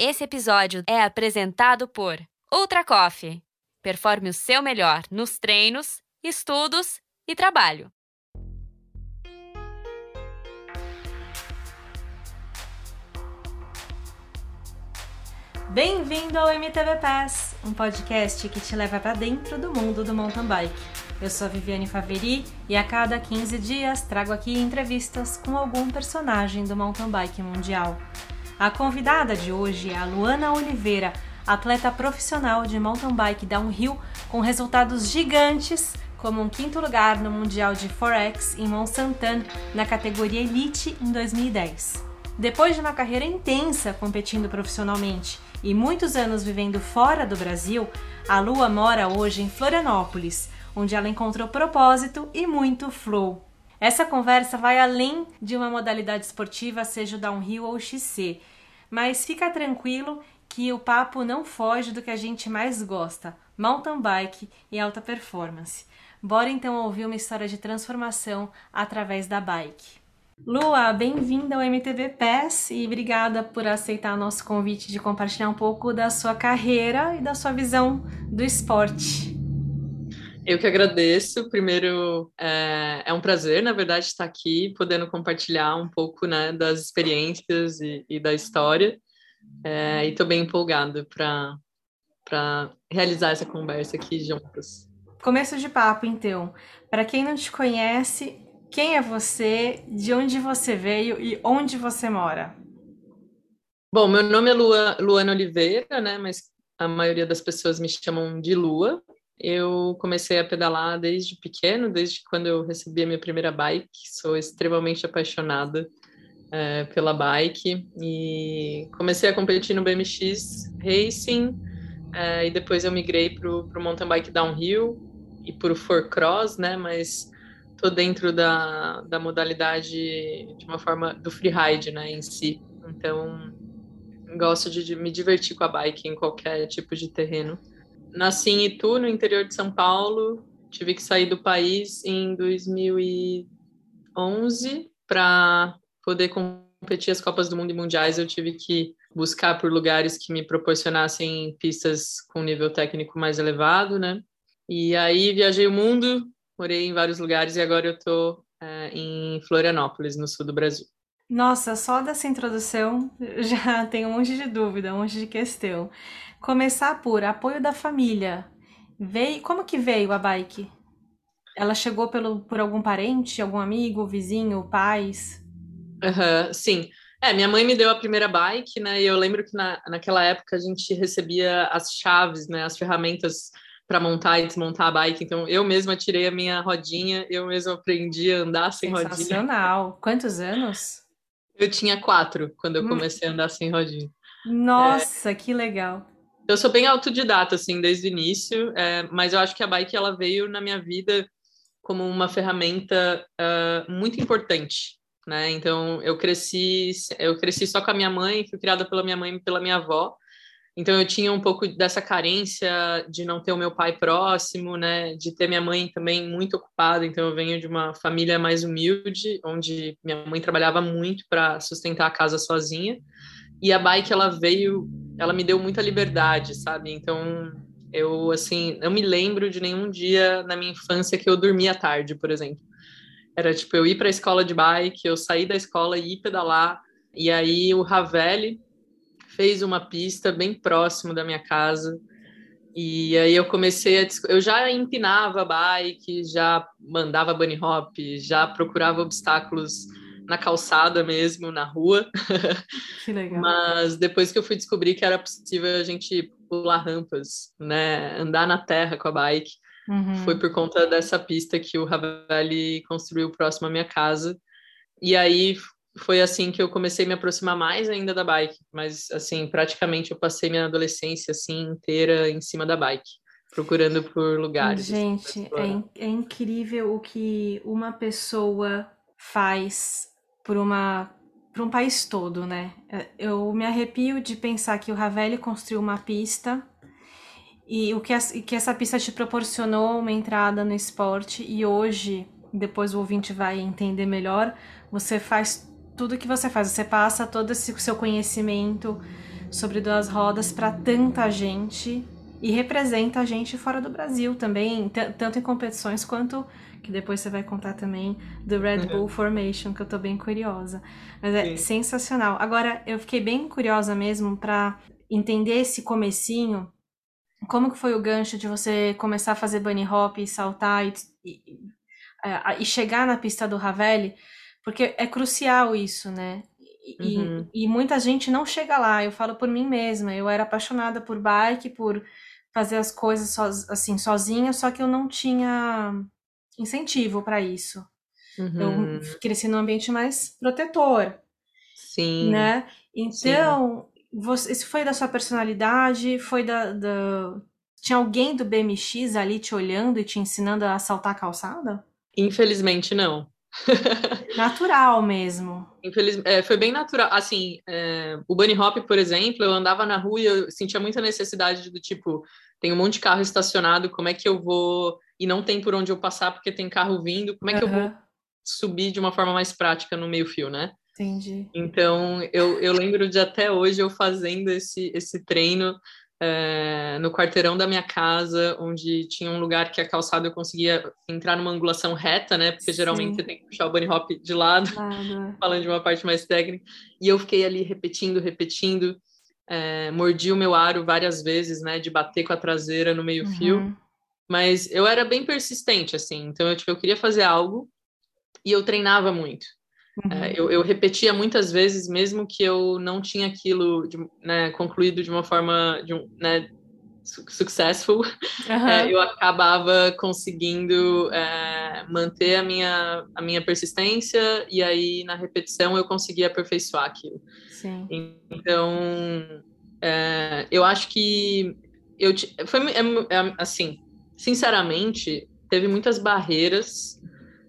Esse episódio é apresentado por Ultra Coffee. Performe o seu melhor nos treinos, estudos e trabalho. Bem-vindo ao MTV Pass, um podcast que te leva para dentro do mundo do mountain bike. Eu sou a Viviane Faveri e a cada 15 dias trago aqui entrevistas com algum personagem do mountain bike mundial. A convidada de hoje é a Luana Oliveira, atleta profissional de mountain bike downhill com resultados gigantes, como um quinto lugar no Mundial de Forex em Mont na categoria Elite em 2010. Depois de uma carreira intensa competindo profissionalmente e muitos anos vivendo fora do Brasil, a Lua mora hoje em Florianópolis, onde ela encontrou propósito e muito flow. Essa conversa vai além de uma modalidade esportiva, seja o downhill ou o XC, mas fica tranquilo que o papo não foge do que a gente mais gosta: mountain bike e alta performance. Bora então ouvir uma história de transformação através da bike. Lua, bem-vinda ao MTV PES e obrigada por aceitar nosso convite de compartilhar um pouco da sua carreira e da sua visão do esporte. Eu que agradeço. Primeiro, é, é um prazer, na verdade, estar aqui, podendo compartilhar um pouco né, das experiências e, e da história. É, e estou bem empolgada para realizar essa conversa aqui juntas. Começo de papo, então. Para quem não te conhece, quem é você, de onde você veio e onde você mora? Bom, meu nome é Lua, Luana Oliveira, né? Mas a maioria das pessoas me chamam de Lua. Eu comecei a pedalar desde pequeno, desde quando eu recebi a minha primeira bike. Sou extremamente apaixonada é, pela bike e comecei a competir no BMX Racing é, e depois eu migrei para o mountain bike downhill e para o four cross, né? Mas tô dentro da, da modalidade de uma forma do freeride, né, em si. Então, gosto de, de, me divertir com a bike em qualquer tipo de terreno. Nasci em Itu, no interior de São Paulo. Tive que sair do país em 2011 para poder competir as Copas do Mundo e Mundiais. Eu tive que buscar por lugares que me proporcionassem pistas com nível técnico mais elevado, né? E aí viajei o mundo, morei em vários lugares e agora eu estou é, em Florianópolis, no sul do Brasil. Nossa, só dessa introdução já tenho um monte de dúvida, um monte de questão. Começar por apoio da família. Veio, como que veio a bike? Ela chegou pelo, por algum parente, algum amigo, vizinho, pais? Uhum, sim. É, minha mãe me deu a primeira bike, né? E eu lembro que na, naquela época a gente recebia as chaves, né? As ferramentas para montar e desmontar a bike. Então, eu mesma tirei a minha rodinha, eu mesma aprendi a andar sem rodinha. Sensacional. Quantos anos? Eu tinha quatro quando eu hum. comecei a andar sem rodinha. Nossa, é... que legal. Eu sou bem autodidata, assim, desde o início, é, mas eu acho que a bike, ela veio na minha vida como uma ferramenta uh, muito importante, né? Então, eu cresci, eu cresci só com a minha mãe, fui criada pela minha mãe e pela minha avó, então eu tinha um pouco dessa carência de não ter o meu pai próximo, né, de ter minha mãe também muito ocupada. Então eu venho de uma família mais humilde, onde minha mãe trabalhava muito para sustentar a casa sozinha. E a bike ela veio, ela me deu muita liberdade, sabe? Então eu assim, não me lembro de nenhum dia na minha infância que eu dormia tarde, por exemplo. Era tipo eu ir para a escola de bike, eu sair da escola e ir pedalar. E aí o Ravelli, fez uma pista bem próximo da minha casa. E aí eu comecei a. Eu já empinava bike, já mandava bunny hop, já procurava obstáculos na calçada mesmo, na rua. Que legal. Mas depois que eu fui descobrir que era possível a gente pular rampas, né? Andar na terra com a bike. Uhum. Foi por conta dessa pista que o Ravelli construiu próximo à minha casa. E aí foi assim que eu comecei a me aproximar mais ainda da bike, mas assim, praticamente eu passei minha adolescência assim inteira em cima da bike, procurando por lugares. Assim, Gente, é, é incrível o que uma pessoa faz por uma por um país todo, né? É, eu me arrepio de pensar que o Ravelli construiu uma pista e o que, que essa pista te proporcionou uma entrada no esporte e hoje, depois o ouvinte vai entender melhor, você faz tudo que você faz, você passa todo esse seu conhecimento sobre duas rodas para tanta gente e representa a gente fora do Brasil também, tanto em competições quanto que depois você vai contar também do Red Bull uhum. Formation, que eu tô bem curiosa. Mas é Sim. sensacional. Agora, eu fiquei bem curiosa mesmo para entender esse comecinho. Como que foi o gancho de você começar a fazer bunny hop e saltar e, e, e chegar na pista do Ravelli? Porque é crucial isso, né? E, uhum. e, muita gente não chega lá. Eu falo por mim mesma. Eu era apaixonada por bike, por fazer as coisas so, assim sozinha, só que eu não tinha incentivo para isso. Uhum. Eu cresci num ambiente mais protetor. Sim. Né? Então, Sim. Você, isso foi da sua personalidade? Foi da, da. Tinha alguém do BMX ali te olhando e te ensinando a saltar a calçada? Infelizmente, não. natural mesmo. Infeliz... É, foi bem natural. Assim, é, o bunny hop, por exemplo, eu andava na rua e eu sentia muita necessidade do tipo, tem um monte de carro estacionado, como é que eu vou. E não tem por onde eu passar porque tem carro vindo, como é que uhum. eu vou subir de uma forma mais prática no meio-fio, né? Entendi. Então, eu, eu lembro de até hoje eu fazendo esse, esse treino é, no quarteirão da minha casa, onde tinha um lugar que a calçada eu conseguia entrar numa angulação reta, né? Porque geralmente Sim. você tem que puxar o bunny hop de lado, falando de uma parte mais técnica. E eu fiquei ali repetindo, repetindo. É, mordi o meu aro várias vezes, né? De bater com a traseira no meio-fio. Uhum. Mas eu era bem persistente, assim. Então, eu, tipo, eu queria fazer algo e eu treinava muito. Uhum. É, eu, eu, repetia muitas vezes, mesmo que eu não tinha aquilo de, né, concluído de uma forma de um, né, successful, uhum. é, eu acabava conseguindo é, manter a minha, a minha persistência e aí na repetição eu conseguia aperfeiçoar aquilo. Sim. Então, é, eu acho que eu foi é, é, assim, sinceramente, teve muitas barreiras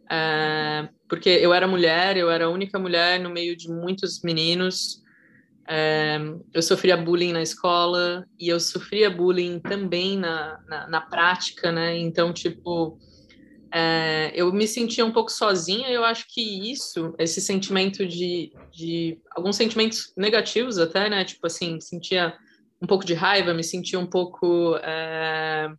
é, porque eu era mulher, eu era a única mulher no meio de muitos meninos. É, eu sofria bullying na escola e eu sofria bullying também na, na, na prática, né? Então, tipo, é, eu me sentia um pouco sozinha. Eu acho que isso, esse sentimento de, de alguns sentimentos negativos até, né? Tipo assim, sentia um pouco de raiva, me sentia um pouco é,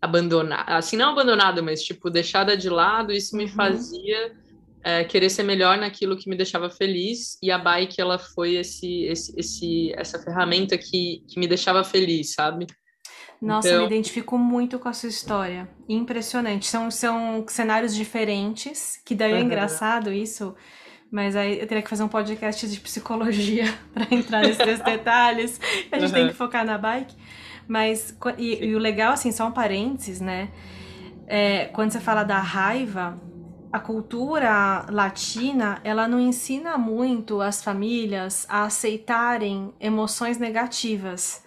abandonada, assim, não abandonada, mas tipo, deixada de lado, isso me uhum. fazia é, querer ser melhor naquilo que me deixava feliz, e a bike, ela foi esse, esse, esse essa ferramenta que, que me deixava feliz, sabe? Nossa, então... eu me identifico muito com a sua história. Impressionante. São, são cenários diferentes, que daí é uhum. engraçado isso, mas aí eu teria que fazer um podcast de psicologia para entrar nesses detalhes. A gente uhum. tem que focar na bike. Mas, e, e, o legal, assim, só um parênteses, né? É, quando você fala da raiva, a cultura latina, ela não ensina muito as famílias a aceitarem emoções negativas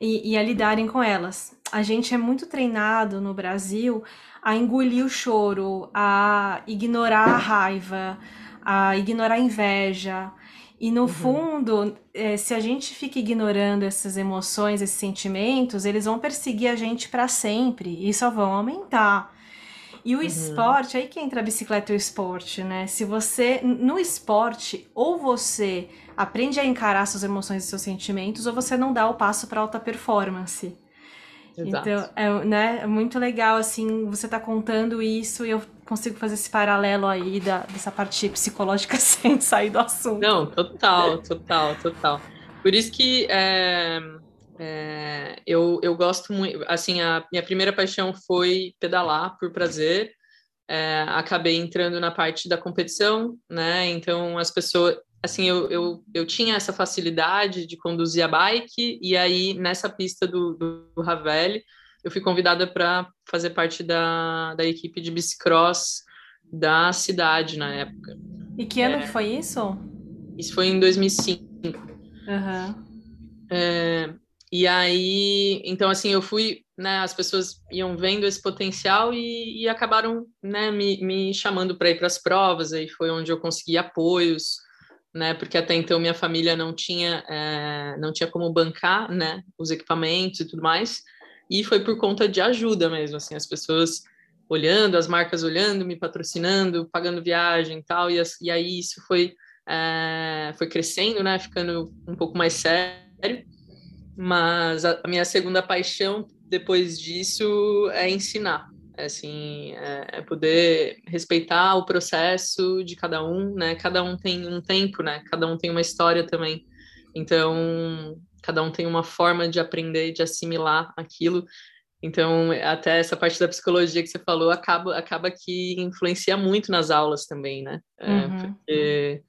e, e a lidarem com elas. A gente é muito treinado no Brasil a engolir o choro, a ignorar a raiva, a ignorar a inveja, e no uhum. fundo, é, se a gente fica ignorando essas emoções, esses sentimentos, eles vão perseguir a gente para sempre e só vão aumentar. E o uhum. esporte, aí que entra a bicicleta e o esporte, né? Se você, no esporte, ou você aprende a encarar suas emoções e seus sentimentos, ou você não dá o passo para alta performance. Exato. Então, é, né, é muito legal, assim, você tá contando isso e eu consigo fazer esse paralelo aí da, dessa parte psicológica sem sair do assunto. Não, total, total, total. Por isso que é, é, eu, eu gosto muito, assim, a minha primeira paixão foi pedalar por prazer, é, acabei entrando na parte da competição, né, então as pessoas, assim, eu, eu, eu tinha essa facilidade de conduzir a bike, e aí nessa pista do, do Ravelli, eu fui convidada para fazer parte da, da equipe de bicicross da cidade na época. E que ano é, que foi isso? Isso foi em 2005. Uhum. É, e aí, então assim, eu fui, né, as pessoas iam vendo esse potencial e, e acabaram, né, me, me chamando para ir para as provas, aí foi onde eu consegui apoios, né, porque até então minha família não tinha, é, não tinha como bancar, né, os equipamentos e tudo mais, e foi por conta de ajuda mesmo, assim, as pessoas olhando, as marcas olhando, me patrocinando, pagando viagem e tal, e, e aí isso foi, é, foi crescendo, né, ficando um pouco mais sério, Mas a minha segunda paixão depois disso é ensinar. É, assim, é, é poder respeitar o processo de cada um, né? Cada um tem um tempo, né? Cada um tem uma história também. Então, cada um tem uma forma de aprender, de assimilar aquilo. Então, até essa parte da psicologia que você falou acaba, acaba que influencia muito nas aulas também, né? É, uhum. Porque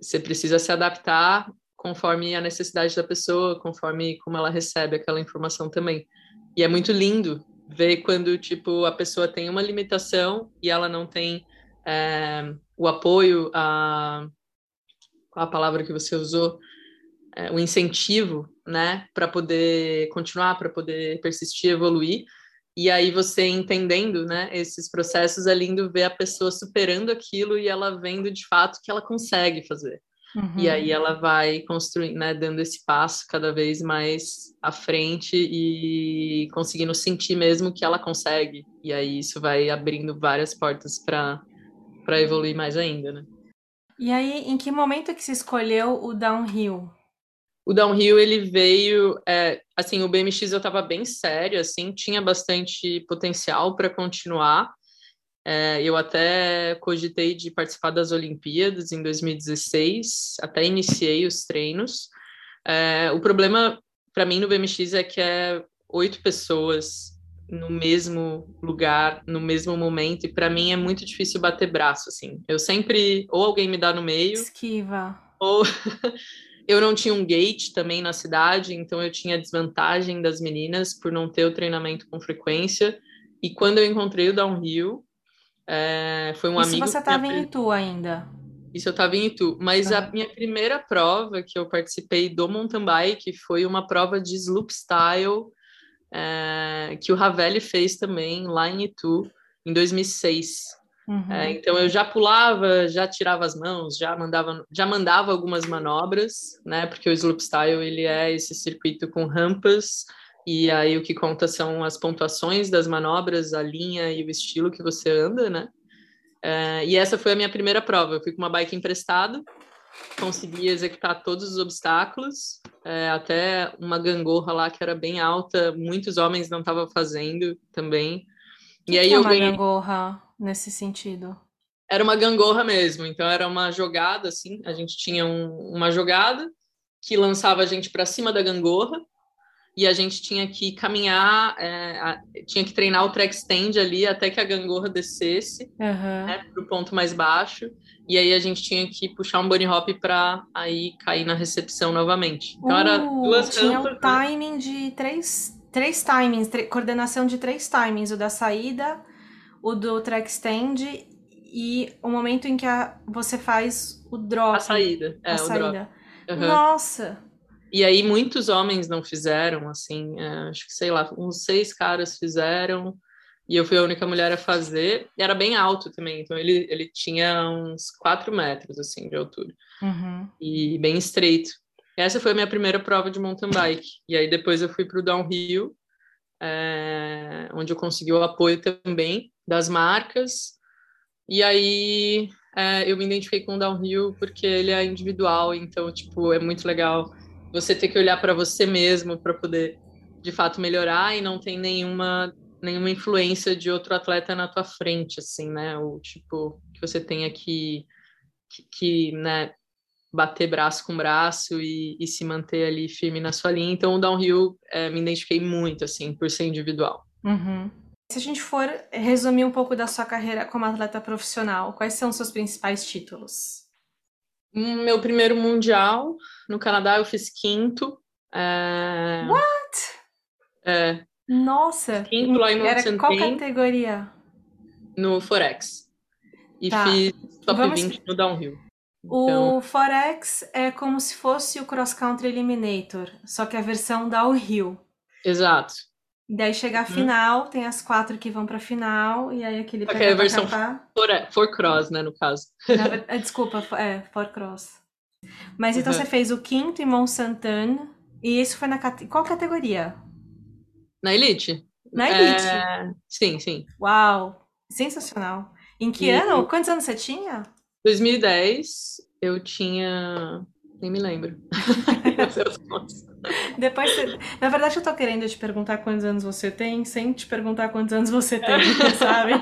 você precisa se adaptar conforme a necessidade da pessoa, conforme como ela recebe aquela informação também. E é muito lindo ver quando, tipo, a pessoa tem uma limitação e ela não tem é, o apoio, a, qual a palavra que você usou? É, o incentivo, né, para poder continuar, para poder persistir, evoluir. E aí você entendendo, né, esses processos, é lindo ver a pessoa superando aquilo e ela vendo de fato que ela consegue fazer. Uhum. E aí ela vai construindo, né, dando esse passo cada vez mais à frente e conseguindo sentir mesmo que ela consegue. E aí isso vai abrindo várias portas para para evoluir mais ainda, né? E aí, em que momento que se escolheu o downhill? O downhill ele veio, é, assim, o BMX eu estava bem sério, assim, tinha bastante potencial para continuar. É, eu até cogitei de participar das Olimpíadas em 2016, até iniciei os treinos. É, o problema para mim no BMX é que é oito pessoas no mesmo lugar, no mesmo momento, e para mim é muito difícil bater braço, assim. Eu sempre, ou alguém me dá no meio. Esquiva. Ou eu não tinha um gate também na cidade, então eu tinha desvantagem das meninas por não ter o treinamento com frequência. E quando eu encontrei o downhill, é, foi um Isso amigo. Isso você estava em Itu ainda? Isso eu estava em Itu. Mas ah. a minha primeira prova que eu participei do mountain bike foi uma prova de slope style é, que o Ravelli fez também lá em Itu, em 2006. Uhum. É, então eu já pulava, já tirava as mãos, já mandava, já mandava algumas manobras, né? Porque o slopestyle ele é esse circuito com rampas e aí o que conta são as pontuações das manobras, a linha e o estilo que você anda, né? É, e essa foi a minha primeira prova. Eu fui com uma bike emprestada, consegui executar todos os obstáculos, é, até uma gangorra lá que era bem alta, muitos homens não estavam fazendo também. Que e aí que é eu uma ganhei... gangorra nesse sentido? Era uma gangorra mesmo, então era uma jogada assim, a gente tinha um, uma jogada que lançava a gente para cima da gangorra e a gente tinha que caminhar, é, a, tinha que treinar o track stand ali até que a gangorra descesse uhum. né, para o ponto mais baixo, e aí a gente tinha que puxar um bunny hop para aí cair na recepção novamente. Então uh, era duas tinha rampas, o né? timing né? de três, três timings, coordenação de três timings, o da saída, o do track stand e o momento em que a, você faz o drop. A saída, é, a saída. Uhum. Nossa! E aí muitos homens não fizeram, assim, é, acho que, sei lá, uns seis caras fizeram, e eu fui a única mulher a fazer, e era bem alto também, então ele, ele tinha uns quatro metros, assim, de altura, uhum. e bem estreito. Essa foi a minha primeira prova de mountain bike, e aí depois eu fui para o downhill, é, onde eu consegui o apoio também das marcas, e aí é, eu me identifiquei com o downhill porque ele é individual, então, tipo, é muito legal você ter que olhar para você mesmo para poder de fato melhorar e não tem nenhuma nenhuma influência de outro atleta na tua frente assim né? O tipo que você tenha que que, que né bater braço com braço e, e, se manter ali firme na sua linha. Então o downhill é, me identifiquei muito assim por ser individual. Uhum. se a gente for resumir um pouco da sua carreira como atleta profissional quais são os seus principais títulos meu primeiro mundial no Canadá eu fiz quinto. É... What? É. Nossa! Quinto lá em Era qual categoria? No Forex. E tá. fiz top Vamos... 20 no Downhill. Então... O Forex é como se fosse o Cross Country Eliminator, só que a versão Downhill. Exato. E daí chega a uhum. final, tem as quatro que vão pra final, e aí aquele pega é a versão for, for cross, né, no caso. Na, é, desculpa, é, for cross. Mas então uhum. você fez o quinto em Mont Saint-Anne, e isso foi na qual categoria? Na Elite. Na Elite? É... Sim, sim. Uau, sensacional. Em que e... ano? Quantos anos você tinha? 2010, eu tinha Nem me lembro. Depois, você... na verdade, eu tô querendo te perguntar quantos anos você tem, sem te perguntar quantos anos você tem, sabe?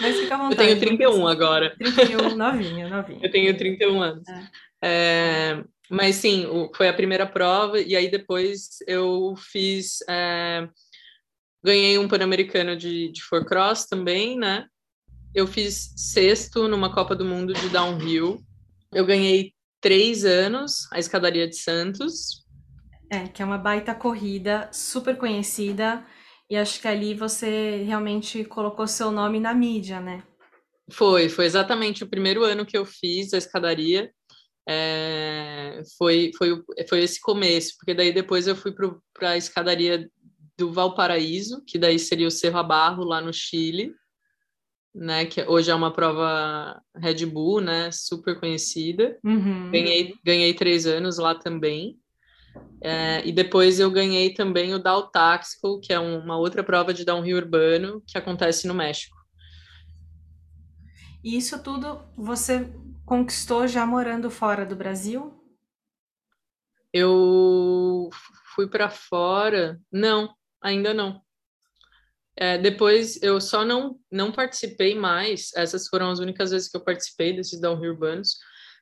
Mas fica à vontade. Eu tenho 31 agora. 31, novinha, novinha. Eu tenho 31 anos. É. É, mas sim, foi a primeira prova, e aí depois eu fiz. É, ganhei um Pan-Americano de, de four cross também, né? Eu fiz sexto numa Copa do Mundo de downhill. Eu ganhei três anos a Escadaria de Santos. É, que é uma baita corrida, super conhecida. E acho que ali você realmente colocou seu nome na mídia, né? Foi, foi exatamente o primeiro ano que eu fiz a escadaria. É, foi, foi, foi esse começo, porque daí depois eu fui para a escadaria do Valparaíso, que daí seria o Cerro Abarro, lá no Chile, né, que hoje é uma prova Red Bull, né, super conhecida. Uhum. Ganhei, ganhei três anos lá também. É, e depois eu ganhei também o Dow que é uma outra prova de downhill urbano que acontece no México. E isso tudo você conquistou já morando fora do Brasil? Eu fui para fora? Não, ainda não. É, depois eu só não, não participei mais, essas foram as únicas vezes que eu participei desses downhill urbanos,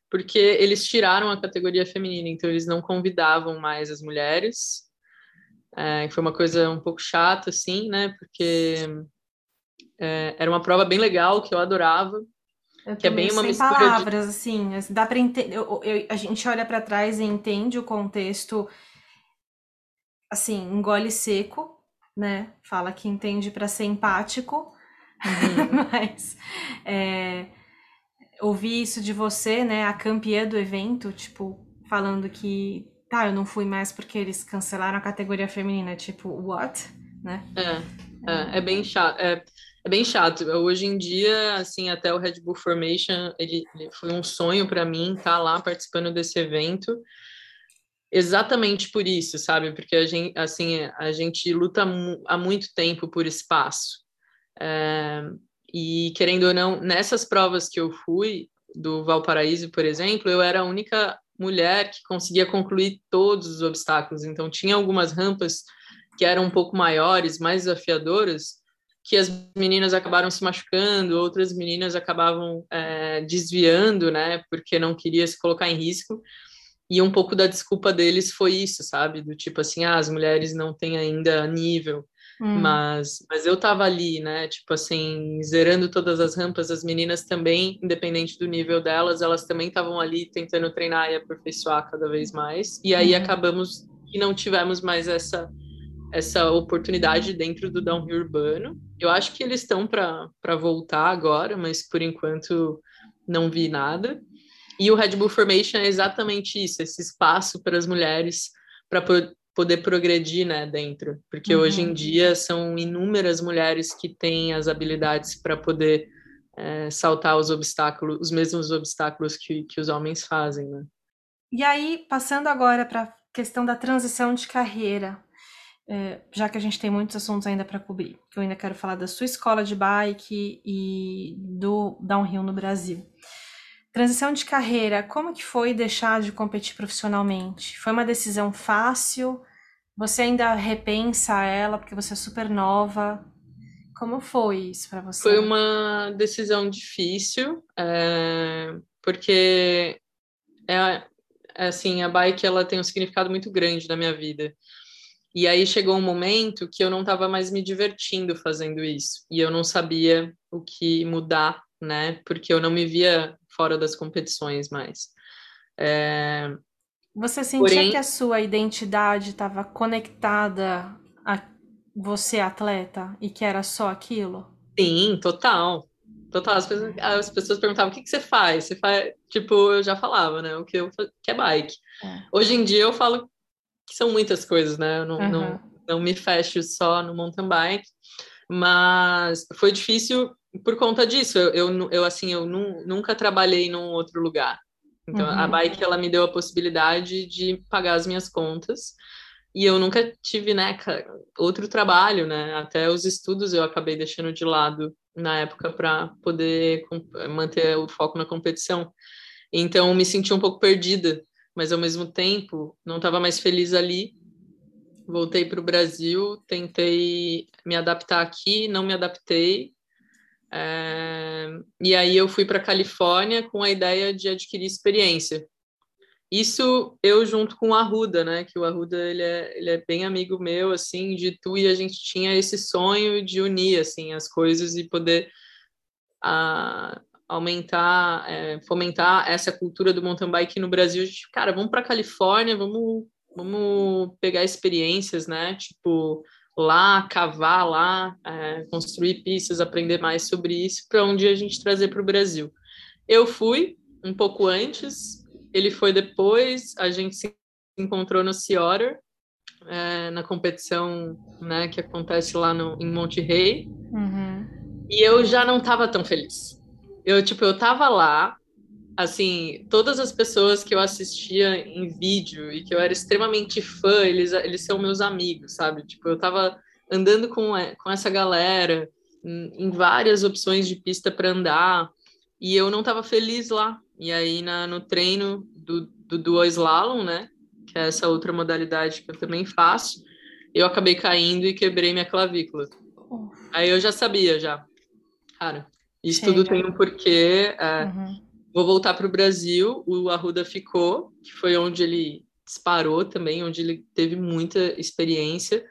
porque eles tiraram a categoria feminina, então eles não convidavam mais as mulheres. É, foi uma coisa um pouco chata, assim, né? Porque é, era uma prova bem legal, que eu adorava. Eu que é bem uma sem mistura palavras, de... assim, dá para entender. Eu, eu, a gente olha para trás e entende o contexto, assim, engole seco, né? Fala que entende para ser empático, uhum. mas é, ouvir isso de você, né, a campeã do evento, tipo, falando que, tá, eu não fui mais porque eles cancelaram a categoria feminina, tipo, what? Né? É, é, é bem chato, é, é, bem chato. Hoje em dia, assim, até o Red Bull Formation, ele, ele foi um sonho para mim estar tá lá participando desse evento, exatamente por isso, sabe? Porque a gente, assim, a gente luta há muito tempo por espaço. É, e querendo ou não, nessas provas que eu fui, do Valparaíso, por exemplo, eu era a única mulher que conseguia concluir todos os obstáculos. Então, tinha algumas rampas que eram um pouco maiores, mais desafiadoras, que as meninas acabaram se machucando, outras meninas acabavam é, desviando, né, porque não queria se colocar em risco. E um pouco da desculpa deles foi isso, sabe? Do tipo assim, ah, as mulheres não têm ainda nível. Hum. Mas, mas eu tava ali, né? Tipo assim, zerando todas as rampas, as meninas também, independente do nível delas, elas também estavam ali tentando treinar e aperfeiçoar cada vez mais. E aí hum. acabamos e não tivemos mais essa essa oportunidade dentro do downhill urbano. Eu acho que eles estão para voltar agora, mas por enquanto não vi nada. E o Red Bull Formation é exatamente isso, esse espaço para as mulheres para poder progredir né, dentro, porque uhum. hoje em dia são inúmeras mulheres que têm as habilidades para poder é, saltar os obstáculos, os mesmos obstáculos que, que os homens fazem. Né? E aí, passando agora para a questão da transição de carreira, é, já que a gente tem muitos assuntos ainda para cobrir, que eu ainda quero falar da sua escola de bike e do downhill no Brasil. Transição de carreira, como que foi deixar de competir profissionalmente? Foi uma decisão fácil? Você ainda repensa ela porque você é super nova? Como foi isso para você? Foi uma decisão difícil, é, porque é, é, assim a bike ela tem um significado muito grande na minha vida. E aí chegou um momento que eu não estava mais me divertindo fazendo isso e eu não sabia o que mudar, né? Porque eu não me via fora das competições mais. É, você sentia Porém... que a sua identidade estava conectada a você, atleta, e que era só aquilo? Sim, total. Total. As pessoas, as pessoas perguntavam: o que, que você faz? Você faz. Tipo, eu já falava, né? O que, eu, que é bike. É. Hoje em dia eu falo que são muitas coisas, né? Eu não, uhum. não, não me fecho só no mountain bike, mas foi difícil por conta disso. Eu, eu, eu assim, eu nunca trabalhei num outro lugar. Então, uhum. a bike, ela me deu a possibilidade de pagar as minhas contas. E eu nunca tive, né, outro trabalho, né? Até os estudos eu acabei deixando de lado na época para poder manter o foco na competição. Então, me senti um pouco perdida. mas ao mesmo tempo não estava mais feliz ali. Voltei para o Brasil, tentei me adaptar aqui, não me adaptei. É... E aí eu fui para Califórnia com a ideia de adquirir experiência. Isso eu junto com o Arruda, né? Que o Arruda ele é, ele é bem amigo meu, assim, de tu e a gente tinha esse sonho de unir assim as coisas e poder a, aumentar, é, fomentar essa cultura do mountain bike no Brasil. A gente, cara, vamos para Califórnia, vamos, vamos pegar experiências, né? Tipo lá, cavar lá, é, construir pistas, aprender mais sobre isso, para um dia a gente trazer para o Brasil. Eu fui um pouco antes, ele foi depois, a gente se encontrou no Sea é, na competição né, que acontece lá no, em Monte Rei, uhum. e eu já não estava tão feliz. Eu, tipo, eu tava lá, assim, todas as pessoas que eu assistia em vídeo e que eu era extremamente fã, eles, eles são meus amigos, sabe? Tipo, eu tava andando com, é, com essa galera em, em várias opções de pista para andar, e eu não tava feliz lá. E aí, na, no treino do, do dual slalom, né? Que é essa outra modalidade que eu também faço, eu acabei caindo e quebrei minha clavícula. Aí eu já sabia, já. Cara, isso Chega. tudo tem um porquê. É, uhum. Vou voltar para o Brasil. O Arruda ficou, que foi onde ele disparou também, onde ele teve muita experiência.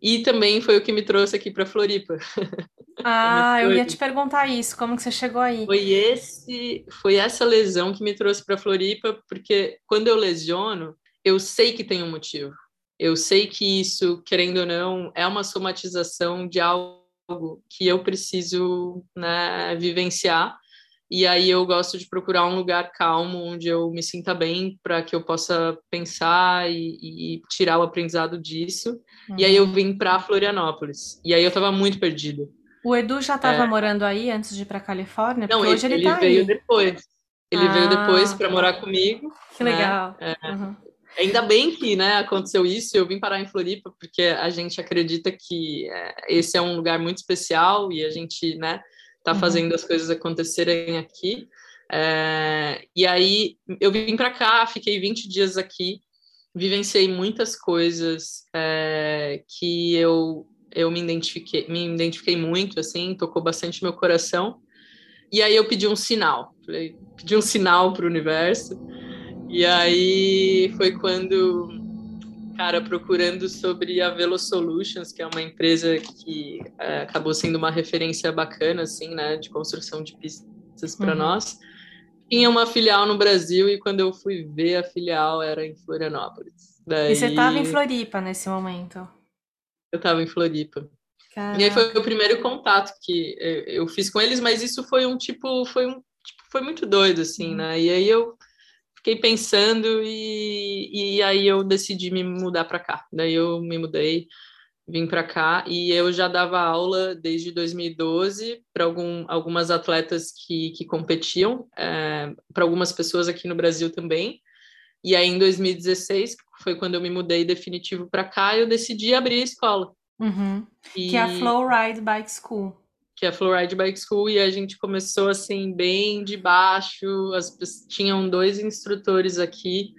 E também foi o que me trouxe aqui para Floripa. Ah, eu ia te perguntar isso, como que você chegou aí? Foi esse, foi essa lesão que me trouxe para Floripa, porque quando eu lesiono, eu sei que tem um motivo. Eu sei que isso, querendo ou não, é uma somatização de algo que eu preciso né, vivenciar. E aí eu gosto de procurar um lugar calmo, onde eu me sinta bem, para que eu possa pensar e, e, tirar o aprendizado disso. Uhum. E aí eu uhum. vim para Florianópolis. E aí eu estava muito perdida. O Edu já estava é. morando aí antes de ir para Califórnia? Não, hoje ele, ele tá veio aí. depois. Ele ah, veio depois para morar comigo. Que né? legal. É. Uhum. Ainda bem que né, aconteceu isso, eu vim parar em Floripa, porque a gente acredita que é, esse é um lugar muito especial e a gente né, tá uhum. fazendo as coisas acontecerem aqui. É, e aí eu vim para cá, fiquei 20 dias aqui, vivenciei muitas coisas é, que eu eu me identifiquei, me identifiquei muito, assim, tocou bastante meu coração. E aí eu pedi um sinal, falei, pedi um sinal para o universo. E aí foi quando, cara, procurando sobre a Velo Solutions, que é uma empresa que é, acabou sendo uma referência bacana, assim, né, de construção de pistas para uhum. nós. Tinha uma filial no Brasil e quando eu fui ver a filial era em Florianópolis. Daí... E você estava em Floripa nesse momento? eu estava em Floripa. Caraca. E aí foi o primeiro contato que eu fiz com eles, mas isso foi um tipo, foi um tipo, foi muito doido, assim, uhum. né? E aí eu fiquei pensando e, e aí eu decidi me mudar para cá. Daí eu me mudei, vim para cá e eu já dava aula desde 2012 para algum, algumas atletas que, que competiam, é, para algumas pessoas aqui no Brasil também. E aí, em 2016, foi quando eu me mudei definitivo para cá, eu decidi abrir a escola. Uhum. E... Que é a Flowride Bike School. Que é a Flowride Bike School, e a gente começou assim, bem de baixo. As, tinham dois instrutores aqui,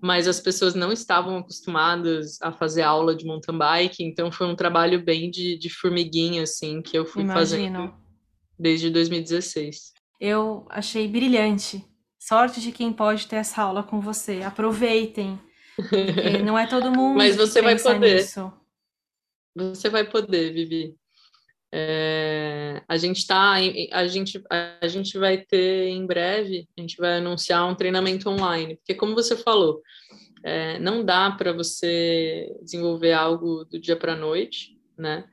mas as pessoas não estavam acostumadas a fazer aula de mountain bike, então foi um trabalho bem de, de formiguinha, assim, que eu fui Imagino. fazendo desde 2016. Eu achei brilhante Sorte de quem pode ter essa aula com você. Aproveitem. não é todo mundo. Mas você vai poder. Nisso. Você vai poder, Vivi. É, a gente tá, a gente, a gente vai ter em breve, a gente vai anunciar um treinamento online, porque como você falou, é, não dá para você desenvolver algo do dia para a noite, né?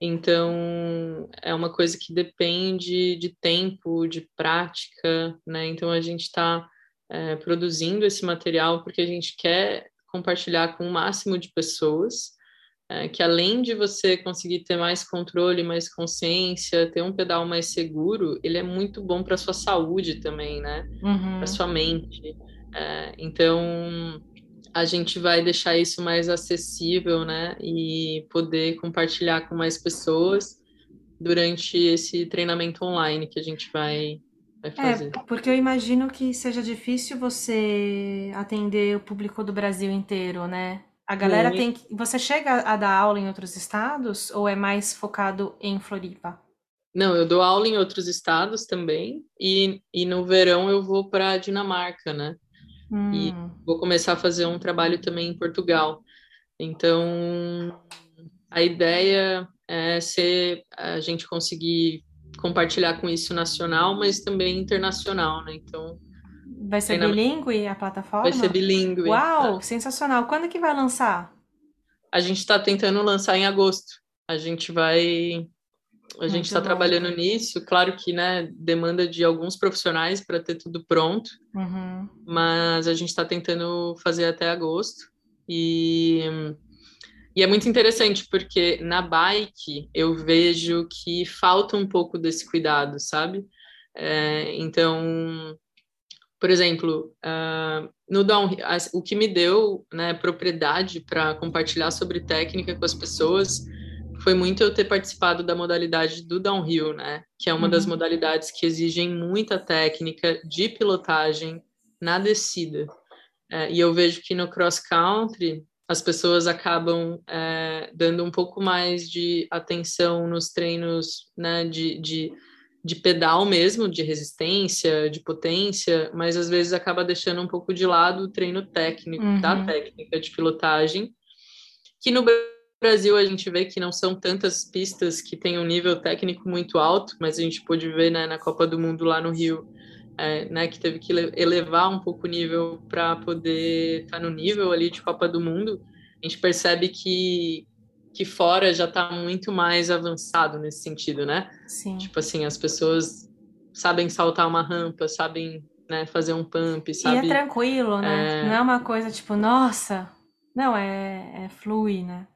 Então, é uma coisa que depende de tempo, de prática, né? Então, a gente está é, produzindo esse material porque a gente quer compartilhar com o máximo de pessoas, é, que além de você conseguir ter mais controle, mais consciência, ter um pedal mais seguro, ele é muito bom para sua saúde também, né? Uhum. Para sua mente. É, então, a gente vai deixar isso mais acessível, né? E poder compartilhar com mais pessoas durante esse treinamento online que a gente vai vai fazer. É, porque eu imagino que seja difícil você atender o público do Brasil inteiro, né? A galera tem que. Você chega a dar aula em outros estados ou é mais focado em Floripa? Não, eu dou aula em outros estados também, e, e no verão eu vou para Dinamarca, né? E Hum, vou começar a fazer um trabalho também em Portugal. Então, a ideia é ser a gente conseguir compartilhar com isso nacional, mas também internacional, né? Então, vai ser na- bilíngue a plataforma? vai ser bilíngue. Uau, sensacional. Quando que vai lançar? A gente está tentando lançar em agosto. A gente vai. A gente está trabalhando nisso. Claro que, né, demanda de alguns profissionais para ter tudo pronto, Uhum. mas a gente está tentando fazer até agosto. E, e é muito interessante, porque na bike eu vejo que falta um pouco desse cuidado, sabe? É, então, por exemplo, ah, no downhill, as- o que me deu né, propriedade para compartilhar sobre técnica com as pessoas foi muito eu ter participado da modalidade do downhill, né? Que é uma das Uhum. modalidades que exigem muita técnica de pilotagem na descida. É, e eu vejo que no cross country as pessoas acabam é, dando um pouco mais de atenção nos treinos né, de, de, de pedal mesmo, de resistência, de potência, mas às vezes acaba deixando um pouco de lado o treino técnico, da Uhum. técnica de pilotagem, que no Brasil a gente vê que não são tantas pistas que têm um nível técnico muito alto, mas a gente pôde ver né, na Copa do Mundo lá no Rio, é, né, que teve que ele- elevar um pouco o nível para poder estar no nível ali de Copa do Mundo. A gente percebe que que fora já está muito mais avançado nesse sentido, né? Sim. Tipo assim, as pessoas sabem saltar uma rampa, sabem né, fazer um pump, E é sabe? tranquilo, né? É. Não é uma coisa tipo, nossa. Não, é, é flui, né?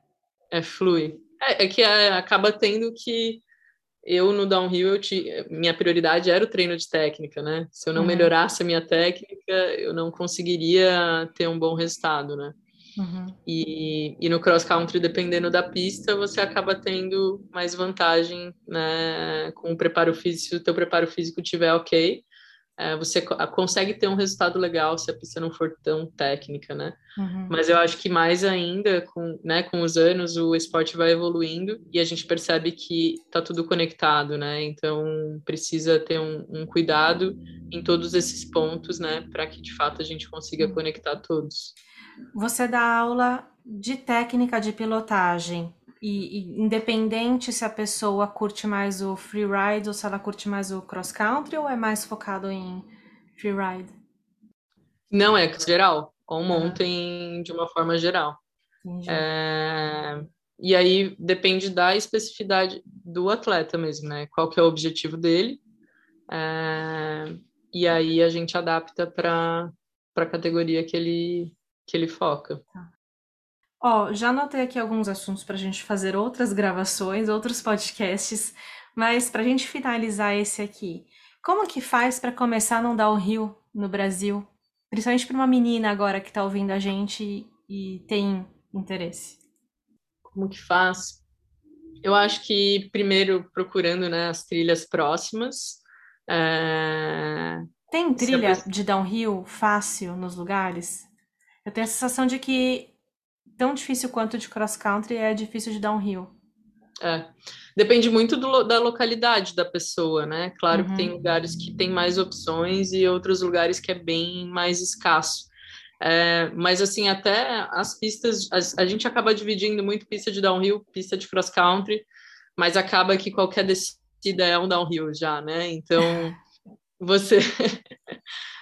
É flui. É, é que é, acaba tendo que eu no downhill eu ti, minha prioridade era o treino de técnica, né? Se eu não Uhum. melhorasse a minha técnica, eu não conseguiria ter um bom resultado, né? Uhum. E, e no cross country, dependendo da pista, você acaba tendo mais vantagem, né? Com o preparo físico, se o teu preparo físico tiver ok, é, você co- consegue ter um resultado legal se a pista não for tão técnica, né? Uhum. Mas eu acho que mais ainda, com, né, com os anos, o esporte vai evoluindo e a gente percebe que tá tudo conectado, né? Então precisa ter um, um cuidado em todos esses pontos, né? Para que de fato a gente consiga conectar todos. Você dá aula de técnica de pilotagem. E, e independente se a pessoa curte mais o freeride ou se ela curte mais o cross country ou é mais focado em freeride? Não é geral, ou Aham. montem de uma forma geral. É, E aí depende da especificidade do atleta mesmo, né? Qual que é o objetivo dele. É, E aí a gente adapta para a categoria que ele que ele foca. Ó, já anotei aqui alguns assuntos para a gente fazer outras gravações, outros podcasts, mas para a gente finalizar esse aqui, como que faz para começar a não dar o rio no Brasil? Principalmente para uma menina agora que está ouvindo a gente e, tem interesse. Como que faz? Eu acho que primeiro procurando né, as trilhas próximas. é, Tem trilha de downhill fácil nos lugares? Eu tenho a sensação de que tão difícil quanto de cross country é difícil de downhill. É. Depende muito do da localidade da pessoa, né? Claro que tem Uhum. lugares que tem mais opções e outros lugares que é bem mais escasso. É, mas assim, até as pistas, a, a gente acaba dividindo muito pista de downhill, pista de cross country, mas acaba que qualquer descida é um downhill já, né? Então você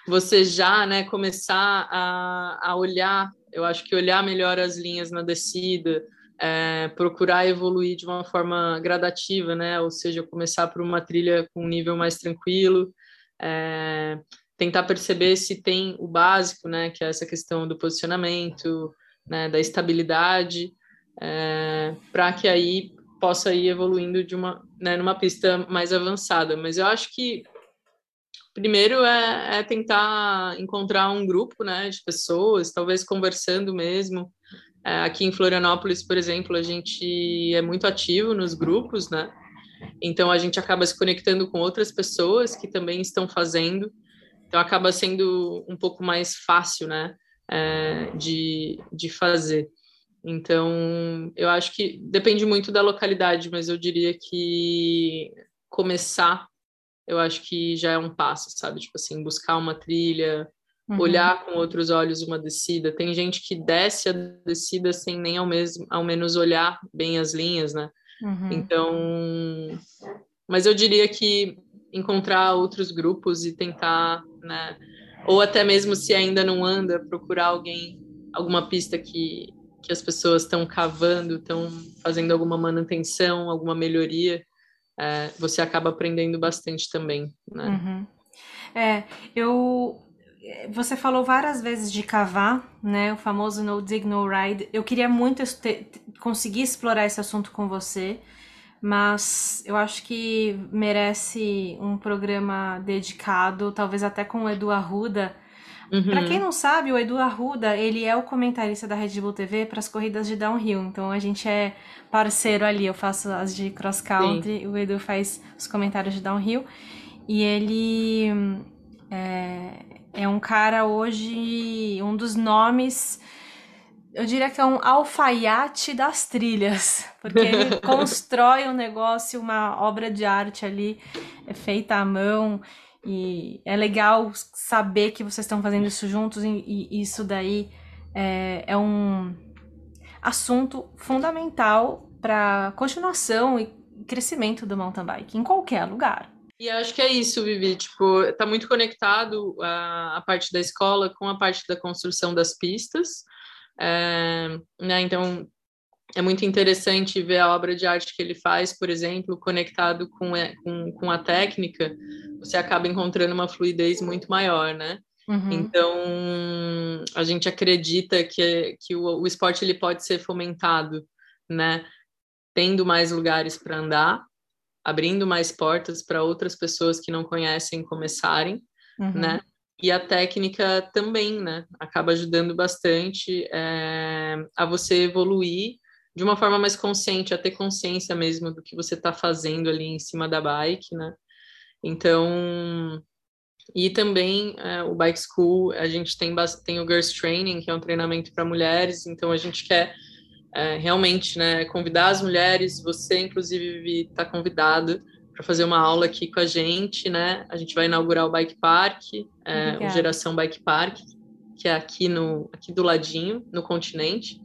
você já, né, começar a, a olhar, eu acho que olhar melhor as linhas na descida, é, procurar evoluir de uma forma gradativa, né? Ou seja, começar por uma trilha com um nível mais tranquilo, é, tentar perceber se tem o básico, né? Que é essa questão do posicionamento, né? Da estabilidade, é, para que aí possa ir evoluindo de uma, né? Numa pista mais avançada. Mas eu acho que primeiro é, é tentar encontrar um grupo, né? De pessoas, talvez conversando mesmo. É, aqui em Florianópolis, por exemplo, a gente é muito ativo nos grupos, né? Então a gente acaba se conectando com outras pessoas que também estão fazendo. Então acaba sendo um pouco mais fácil, né, é, de, de fazer. Então eu acho que depende muito da localidade, mas eu diria que começar, eu acho que já é um passo, sabe? Tipo assim, buscar uma trilha, Uhum. olhar com outros olhos uma descida. Tem gente que desce a descida sem nem ao, mesmo, ao menos olhar bem as linhas, né? Uhum. Então, mas eu diria que encontrar outros grupos e tentar, né? Ou até mesmo se ainda não anda, procurar alguém, alguma pista que, que as pessoas estão cavando, estão fazendo alguma manutenção, alguma melhoria, é, você acaba aprendendo bastante também, né? Uhum. É, eu você falou várias vezes de cavar, né? O famoso no dig no ride. Eu queria muito ter, conseguir explorar esse assunto com você, mas eu acho que merece um programa dedicado, talvez até com o Edu Arruda. Uhum. Para quem não sabe, o Edu Arruda, ele é o comentarista da Red Bull TV para as corridas de downhill. Então a gente é parceiro ali. Eu faço as de cross country, o Edu faz os comentários de downhill. E ele é, é um cara hoje, um dos nomes, eu diria que é um alfaiate das trilhas, porque ele constrói um negócio, uma obra de arte ali, é feita à mão, e é legal saber que vocês estão fazendo isso juntos, e, e isso daí é, é um assunto fundamental para continuação e crescimento do mountain bike em qualquer lugar. E acho que é isso, Vivi, tipo, tá muito conectado a, a parte da escola com a parte da construção das pistas, é, né, então é muito interessante ver a obra de arte que ele faz, por exemplo, conectado com, é, com, com a técnica, você acaba encontrando uma fluidez muito maior, né? Uhum. Então, a gente acredita que, que o, o esporte ele pode ser fomentado, né? Tendo mais lugares para andar, abrindo mais portas para outras pessoas que não conhecem começarem, uhum. né? E a técnica também, né? Acaba ajudando bastante é, a você evoluir de uma forma mais consciente, a ter consciência mesmo do que você está fazendo ali em cima da bike, né? Então, e também é, o Bike School, a gente tem, tem o Girls Training, que é um treinamento para mulheres, então a gente quer é, realmente, né, convidar as mulheres, você inclusive está convidado para fazer uma aula aqui com a gente, né? A gente vai inaugurar o Bike Park, é, o Geração Bike Park, que é aqui no aqui do ladinho, no continente.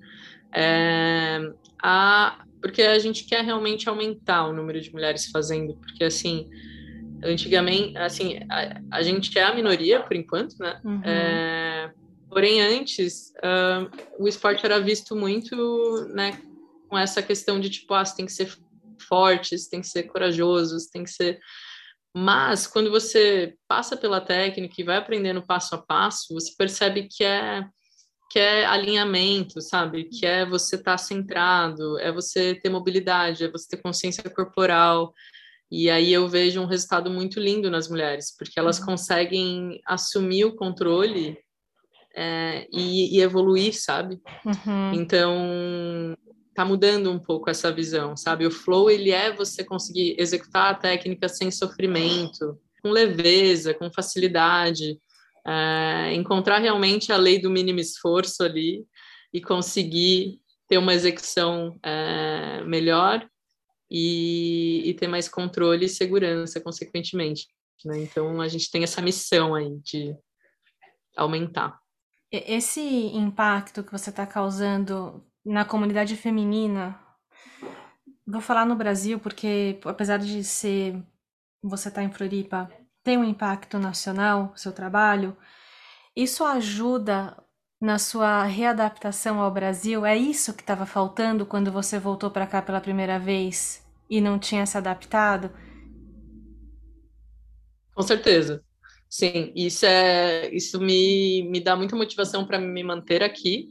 É, a, porque a gente quer realmente aumentar o número de mulheres fazendo, porque assim, antigamente, assim, a, a gente é a minoria por enquanto, né? Uhum. É, Porém, antes, uh, o esporte era visto muito né, com essa questão de tipo, ah, você tem que ser forte, você tem que ser corajoso, você tem que ser. Mas, quando você passa pela técnica e vai aprendendo passo a passo, você percebe que é que é alinhamento, sabe? Que é você estar tá centrado, é você ter mobilidade, é você ter consciência corporal. E aí eu vejo um resultado muito lindo nas mulheres, porque elas uhum. conseguem assumir o controle é, e, e, evoluir, sabe? Uhum. Então, tá mudando um pouco essa visão, sabe? O flow, ele é você conseguir executar a técnica sem sofrimento, com leveza, com facilidade, é, encontrar realmente a lei do mínimo esforço ali e conseguir ter uma execução é, melhor e, e, ter mais controle e segurança, consequentemente. Né? Então, a gente tem essa missão aí de aumentar. Esse impacto que você está causando na comunidade feminina, vou falar no Brasil porque, apesar de ser você está em Floripa, tem um impacto nacional, seu trabalho, isso ajuda na sua readaptação ao Brasil? É isso que estava faltando quando você voltou para cá pela primeira vez e não tinha se adaptado? Com certeza. Sim, isso é isso me, me dá muita motivação para me manter aqui.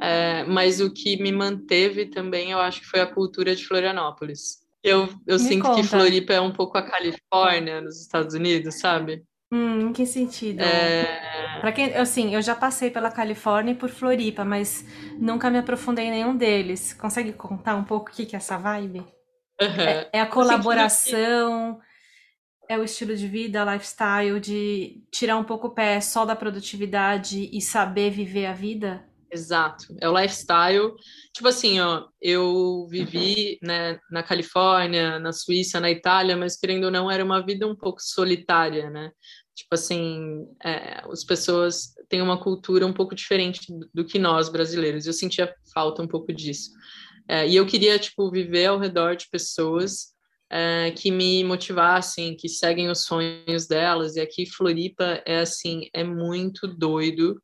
É, mas o que me manteve também, eu acho que foi a cultura de Florianópolis. Eu, eu sinto conta. que Floripa é um pouco a Califórnia nos Estados Unidos, sabe? Hum, em que sentido? É... Para quem, assim, eu já passei pela Califórnia e por Floripa, mas nunca me aprofundei em nenhum deles. Consegue contar um pouco o que, que é essa vibe? Uhum. É, é, a colaboração, é o estilo de vida, lifestyle, de tirar um pouco o pé só da produtividade e saber viver a vida? Exato, é o lifestyle. Tipo assim, ó, eu vivi né, na Califórnia, na Suíça, na Itália, mas querendo ou não, era uma vida um pouco solitária, né? Tipo assim, é, as pessoas têm uma cultura um pouco diferente do, que nós brasileiros. Eu sentia falta um pouco disso. É, e eu queria, tipo, viver ao redor de pessoas é, que me motivassem, que seguem os sonhos delas. E aqui Floripa é assim, é muito doido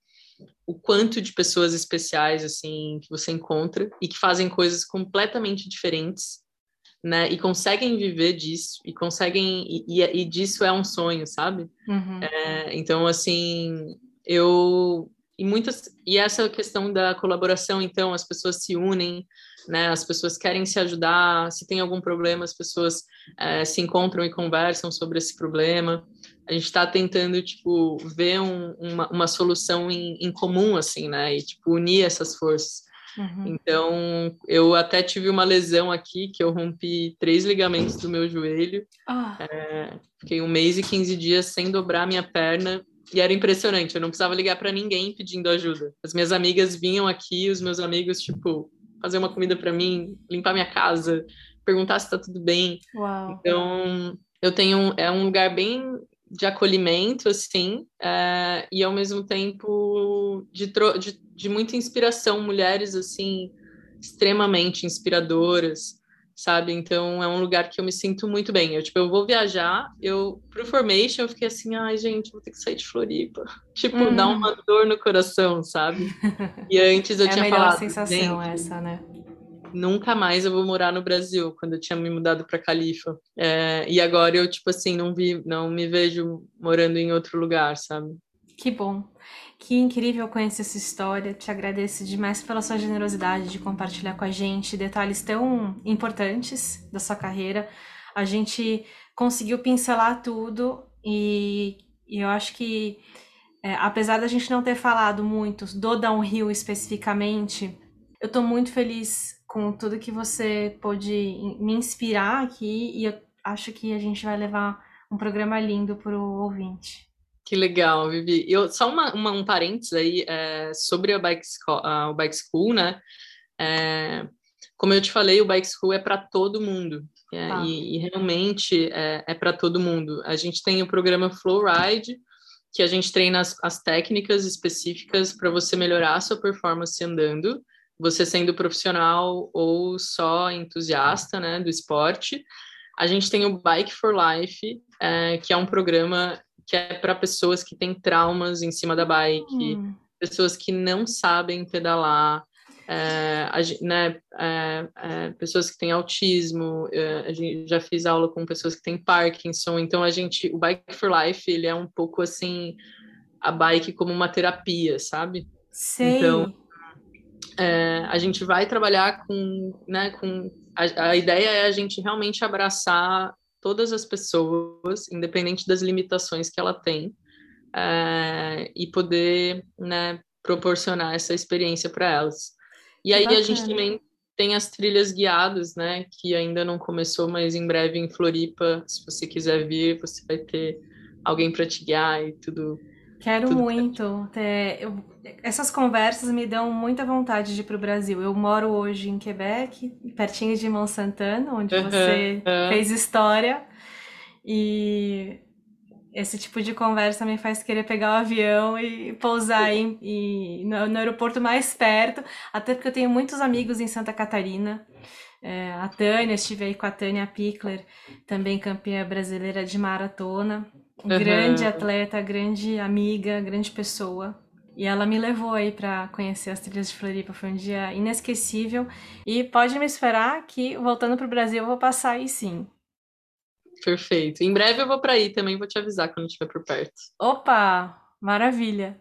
o quanto de pessoas especiais assim que você encontra e que fazem coisas completamente diferentes, né? E conseguem viver disso e conseguem e, e, e disso é um sonho, sabe? Uhum. É, então assim eu e muitas e essa questão da colaboração então as pessoas se unem né? As pessoas querem se ajudar se tem algum problema as pessoas é, se encontram e conversam sobre esse problema. A gente está tentando tipo ver um, uma, uma solução em, em, comum assim né? E tipo unir essas forças. Uhum. então eu até tive uma lesão aqui que eu rompi três ligamentos do meu joelho. Oh. é, fiquei um mês e 15 dias sem dobrar minha perna e era impressionante, eu não precisava ligar para ninguém pedindo ajuda. As minhas amigas vinham aqui, os meus amigos, tipo, fazer uma comida para mim, limpar minha casa, perguntar se tá tudo bem. Uau. Então, eu tenho é um lugar bem de acolhimento, assim, é, e ao mesmo tempo de, de, de muita inspiração, mulheres, assim, extremamente inspiradoras, sabe? Então é um lugar que eu me sinto muito bem. Eu, tipo, eu vou viajar, eu pro Formation eu fiquei assim, ai, gente, vou ter que sair de Floripa. Tipo, hum. dá uma dor no coração, sabe? E antes eu é tinha a falado, sensação essa, né? Nunca mais eu vou morar no Brasil, quando eu tinha me mudado para Califa. É, e agora eu, tipo assim, não vi, não me vejo morando em outro lugar, sabe? Que bom. Que incrível conhecer essa história. Te agradeço demais pela sua generosidade de compartilhar com a gente detalhes tão importantes da sua carreira. A gente conseguiu pincelar tudo e, e eu acho que, é, apesar da gente não ter falado muito do downhill especificamente, eu estou muito feliz com tudo que você pôde me inspirar aqui e eu acho que a gente vai levar um programa lindo para o ouvinte. Que legal, Vivi. Eu, só uma, uma um parênteses aí é, sobre a bike school, o Bike School, né? É, como eu te falei, o Bike School é para todo mundo. É, ah. e, e, realmente é, é para todo mundo. A gente tem o programa Flow Ride, que a gente treina as, as técnicas específicas para você melhorar a sua performance andando, você sendo profissional ou só entusiasta né, do esporte. A gente tem o Bike for Life, é, que é um programa que é para pessoas que têm traumas em cima da bike, hum. pessoas que não sabem pedalar, é, né, é, é, pessoas que têm autismo, é, a gente já fiz aula com pessoas que têm Parkinson, então a gente, o Bike for Life, ele é um pouco assim, a bike como uma terapia, sabe? Sei. Então, é, a gente vai trabalhar com, né, com a, a ideia é a gente realmente abraçar todas as pessoas, independente das limitações que ela tem, é, e poder né, proporcionar essa experiência para elas. E aí Bacana. a gente também tem as trilhas guiadas, né, que ainda não começou, mas em breve em Floripa, se você quiser vir, você vai ter alguém para te guiar e tudo Quero Tudo muito. Ter, eu, essas conversas me dão muita vontade de ir para o Brasil. Eu moro hoje em Quebec, pertinho de Mont Santana, onde uhum, você uhum. fez história. E esse tipo de conversa me faz querer pegar o avião e pousar em, em, no, no, aeroporto mais perto, até porque eu tenho muitos amigos em Santa Catarina. É, a Tânia, estive aí com a Tânia Pickler, também campeã brasileira de maratona. Uhum. Grande atleta, grande amiga, grande pessoa. E ela me levou aí para conhecer as trilhas de Floripa. Foi um dia inesquecível. E pode me esperar que, voltando para o Brasil, eu vou passar aí sim. Perfeito. Em breve eu vou para aí também, vou te avisar quando estiver por perto. Opa! Maravilha!